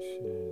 She